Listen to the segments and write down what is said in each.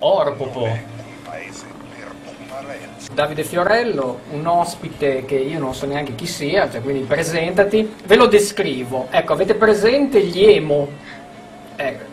Orpopo. Davide Fiorello, un ospite che io non so neanche chi sia, cioè quindi presentati. Ve lo descrivo. Ecco, avete presente gli emo? Ecco,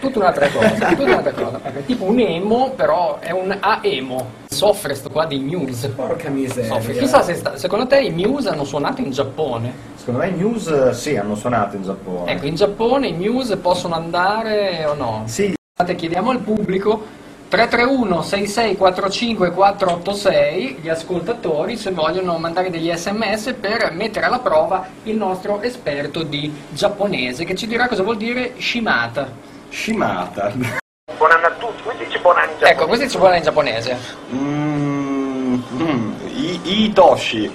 tutta un'altra cosa, tutta un'altra cosa, perché è tipo un emo, però è un aemo. Soffre sto qua di Muse. Porca miseria. Soffre. Chissà se sta- secondo te i Muse hanno suonato in Giappone. Secondo me i News eh, sì, hanno suonato in Giappone. Ecco, in Giappone i Muse possono andare o no? Sì, Chiediamo al pubblico 331 6645 486 gli ascoltatori se vogliono mandare degli sms per mettere alla prova il nostro esperto di giapponese che ci dirà cosa vuol dire shimata. Shimata. Buon anno a tutti, qui dice buon anno in Ecco, questo ci vuole in giapponese. Mm, mm, I, Itoshi.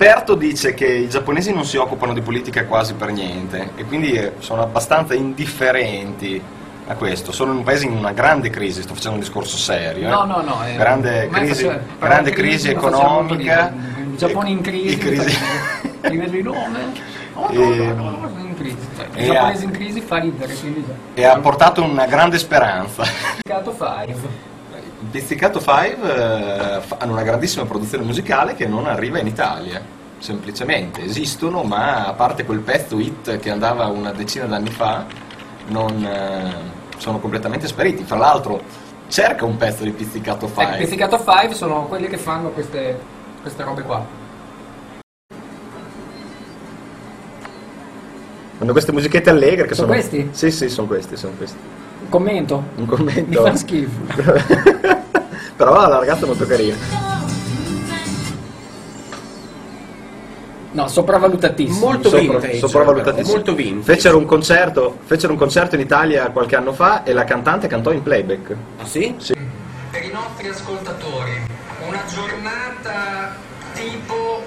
esperto dice che i giapponesi non si occupano di politica quasi per niente e quindi eh, sono abbastanza indifferenti a questo. Sono un paese in una grande crisi, sto facendo un discorso serio. Eh. No, eh. no, no. Eh, grande crisi, faccio, grande crisi, crisi economica. Il Giappone in crisi. crisi. A livello di nome. Oh, no, no, no, no, in crisi. Cioè, I giapponesi in crisi fa ridere. Quindi... E ha portato una grande speranza. Mercato 5. Pizzicato 5 eh, hanno una grandissima produzione musicale che non arriva in Italia, semplicemente. Esistono, ma a parte quel pezzo hit che andava una decina d'anni fa, non, eh, sono completamente spariti. Fra l'altro, cerca un pezzo di Pizzicato 5. Ecco, Pizzicato Five sono quelli che fanno queste, queste robe qua. Hanno queste musichette allegre che Sono sono... questi? Sì, sì, sono questi, sono questi. Un commento. Un commento... Mi fa schifo. Però la ragazza è molto carina. No, sopravvalutatissimo. Molto Sopra- vintage, sopravvalutatissimo. molto vintage. Fecero un, concerto, fecero un concerto in Italia qualche anno fa e la cantante cantò in playback. Ah sì? Sì. Per i nostri ascoltatori, una giornata tipo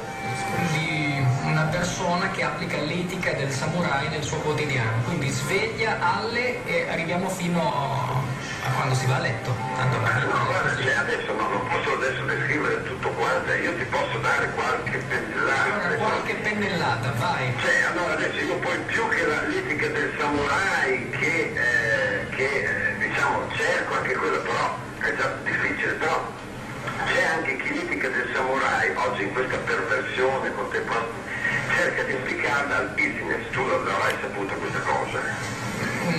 di una persona che applica l'etica del samurai nel suo quotidiano, quindi sveglia alle e arriviamo fino a quando si va a letto. Tanto va No, guarda, cioè, adesso no, non posso adesso descrivere tutto quanto, io ti posso dare qualche pennellata. qualche pennellata, vai. Cioè, allora adesso io poi più che la l'etica del samurai che, eh, che eh, diciamo cerco anche quello però è già difficile, però c'è anche chi l'etica del samurai oggi in questa perversione contemporanea cerca di applicarla al business, tu lo avrai saputo questa cosa.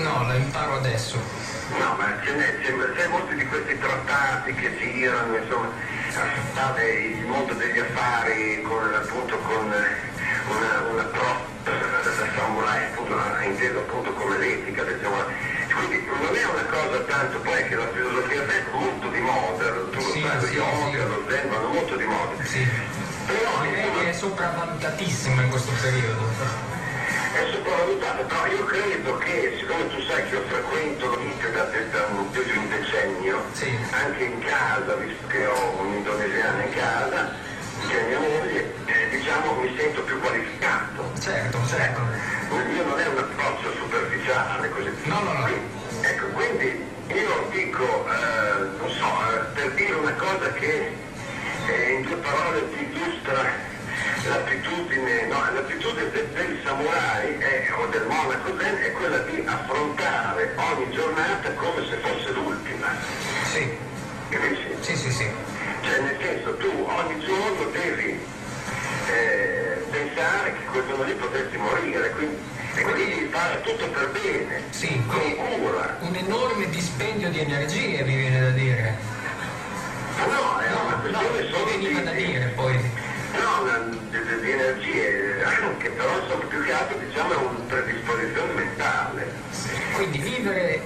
No, la imparo adesso. No, ma ce n'è, c'è, molti di questi trattati che girano, insomma, sta il mondo degli affari con appunto con una, una pro da samurai, appunto, inteso appunto come l'etica del samurai. Quindi non è una cosa tanto poi che la filosofia è molto di moda, tu lo Sì, sai, lo sì, yoga, sì. lo zen vanno molto di moda. Sì. Però Direi che è sopravvalutatissimo in questo periodo. È sopravvalutato, però io credo che, siccome tu sai che io frequento l'internet da un più di un decennio, Sì. anche in casa, visto che ho un'indonesiana in casa, che mia moglie, eh, diciamo mi sento più qualificato. Certo, certo. Il mio non è un approccio superficiale così. No, no, no. Ecco, quindi io dico, eh, non so, eh, per dire una cosa che eh, in due parole ti illustra l'attitudine, del, del samurai è- o del monaco zen è quella di affrontare ogni giornata come se fosse l'ultima. Sì, Capisci? sì, sì, sì. Cioè nel senso tu ogni giorno devi eh, pensare che quel giorno lì potresti morire, quindi, e quindi devi fare tutto per bene, Sì, con cura. un enorme dispendio di energie mi viene da dire. Ma no, è una No, questione mi solo veniva da di, dire poi. no, una- di, di- di energie, che però sono più che altro diciamo è una predisposizione mentale. Quindi vivere,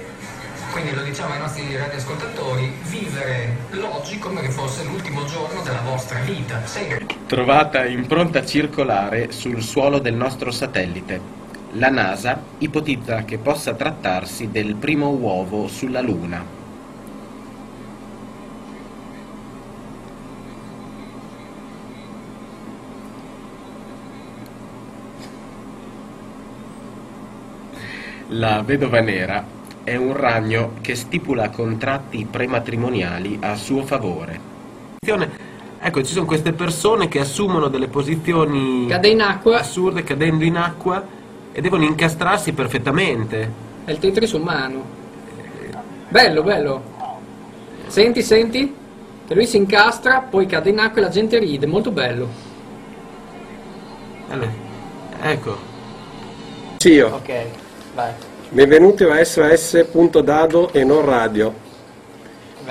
quindi lo diciamo ai nostri radioascoltatori, vivere l'oggi come che fosse l'ultimo giorno della vostra vita. Sempre. Trovata impronta circolare sul suolo del nostro satellite. La NASA ipotizza che possa trattarsi del primo uovo sulla Luna. La vedova nera è un ragno che stipula contratti prematrimoniali a suo favore. Ecco, ci sono queste persone che assumono delle posizioni Cade in acqua assurde cadendo in acqua e devono incastrarsi perfettamente. è il Tetris umano. Bello, bello. Senti, senti? Che lui si incastra, poi cade in acqua e la gente ride, molto bello. Allora, Ecco, Sì, io. Ok, vai. Benvenuti a SOS.dado e non radio.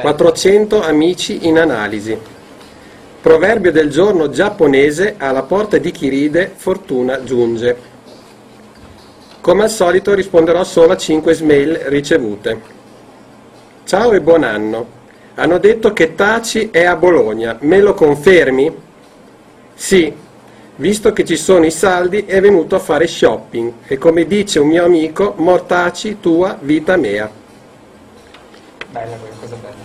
400 amici in analisi. Proverbio del giorno giapponese alla porta di chi ride, fortuna giunge. Come al solito risponderò solo a 5 smail ricevute. Ciao e buon anno. Hanno detto che Taci è a Bologna, me lo confermi? Sì, visto che ci sono i saldi è venuto a fare shopping e come dice un mio amico, mortaci tua vita mea. Bella quella cosa bella.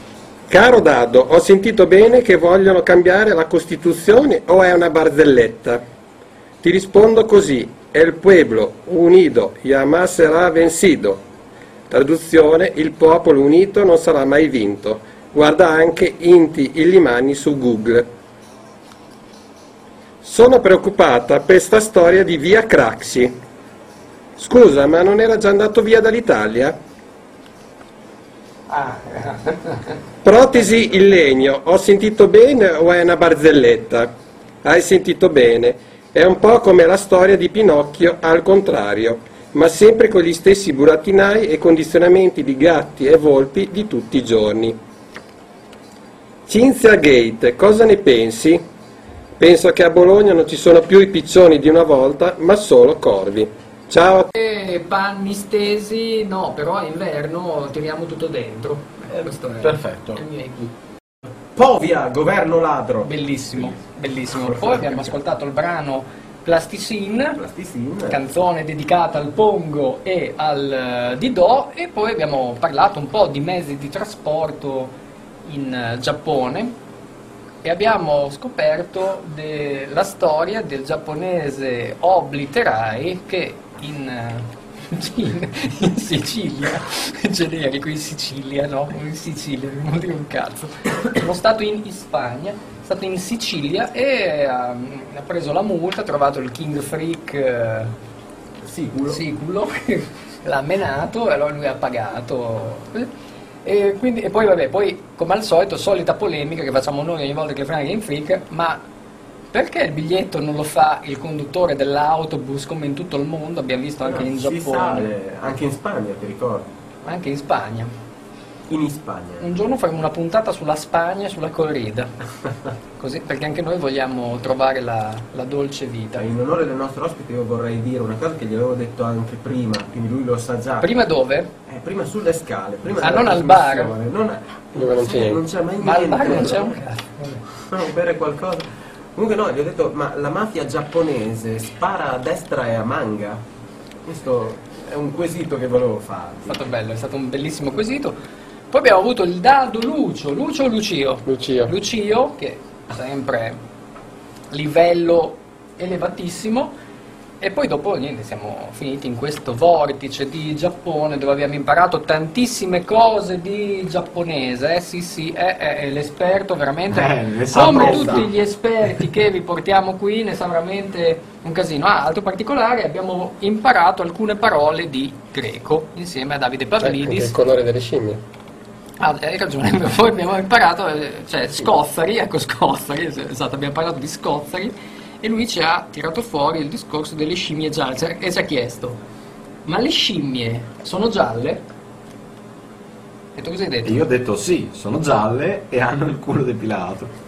Caro Dado, ho sentito bene che vogliono cambiare la Costituzione o è una barzelletta? Ti rispondo così, el pueblo unido jamás será vencido. Traduzione, il popolo unito non sarà mai vinto. Guarda anche Inti Illimani su Google. Sono preoccupata per sta storia di via Craxi. Scusa, ma non era già andato via dall'Italia? Ah, Protesi in legno, ho sentito bene o è una barzelletta? Hai sentito bene. È un po' come la storia di Pinocchio al contrario, ma sempre con gli stessi burattinai e condizionamenti di gatti e volpi di tutti i giorni. Cinzia Gate, cosa ne pensi? Penso che a Bologna non ci sono più i piccioni di una volta, ma solo corvi. Ciao e panni stesi, no, però a inverno tiriamo tutto dentro. Eh, questo è perfetto. il mio. Povia, governo ladro. Bellissimo, bellissimo. Poi abbiamo ascoltato il brano Plasticine, Plasticine. canzone dedicata al Pongo e al eh, Didò e poi abbiamo parlato un po' di mezzi di trasporto in eh, Giappone e abbiamo scoperto de- la storia del giapponese Obliterai che in, eh, in- in Sicilia, generico in Sicilia, no? In Sicilia, non vuol dire un cazzo. Sono stato in Spagna, è stato in Sicilia e ehm, ha preso la multa, ha trovato il King Freak Siculo. siculo, l'ha menato e allora lui ha pagato. E, quindi, e poi vabbè, poi come al solito, solita polemica che facciamo noi ogni volta che frega in freak, ma perché il biglietto non lo fa il conduttore dell'autobus come in tutto il mondo? Abbiamo visto anche in Si Giappone, sale, anche in Spagna, ti ricordi? anche in Spagna. In Spagna. Un giorno faremo una puntata sulla Spagna e sulla corrida, così, perché anche noi vogliamo trovare la, la dolce vita. In onore del nostro ospite io vorrei dire una cosa che gli avevo detto anche prima, quindi lui lo sa già. Prima dove? Eh, prima sulle scale, prima Ah, non al bar? Non, Dove non c'è Sì, niente. non c'è mai Ma al niente. bar non c'è un cazzo. No, bere qualcosa. Comunque no, gli ho detto, ma la mafia giapponese spara a destra e a manga? Questo è un quesito che volevo È farvi. stato bello, è stato un bellissimo quesito. Poi abbiamo avuto il dado Lucio, Lucio o Lucio? Lucia. Lucio, che sempre livello elevatissimo. E poi dopo niente, siamo finiti in questo vortice di Giappone dove abbiamo imparato tantissime cose di giapponese. Eh sì, sì, è, è- è l'esperto veramente. Eh, Come tutti gli esperti che vi portiamo qui, ne sa veramente un casino. Ah, altro particolare, abbiamo imparato alcune parole di greco insieme a Davide Ecco, Pavlidis. il colore delle scimmie. Ah, hai ragione, poi abbiamo imparato, eh, cioè Scozzari, ecco Scozzari, es- esatto, abbiamo parlato di Scozzari e lui ci ha tirato fuori il discorso delle scimmie gialle e ci ha chiesto, ma le scimmie sono gialle? E tu cosa hai detto? Io ho detto sì, sono gialle e hanno il culo depilato.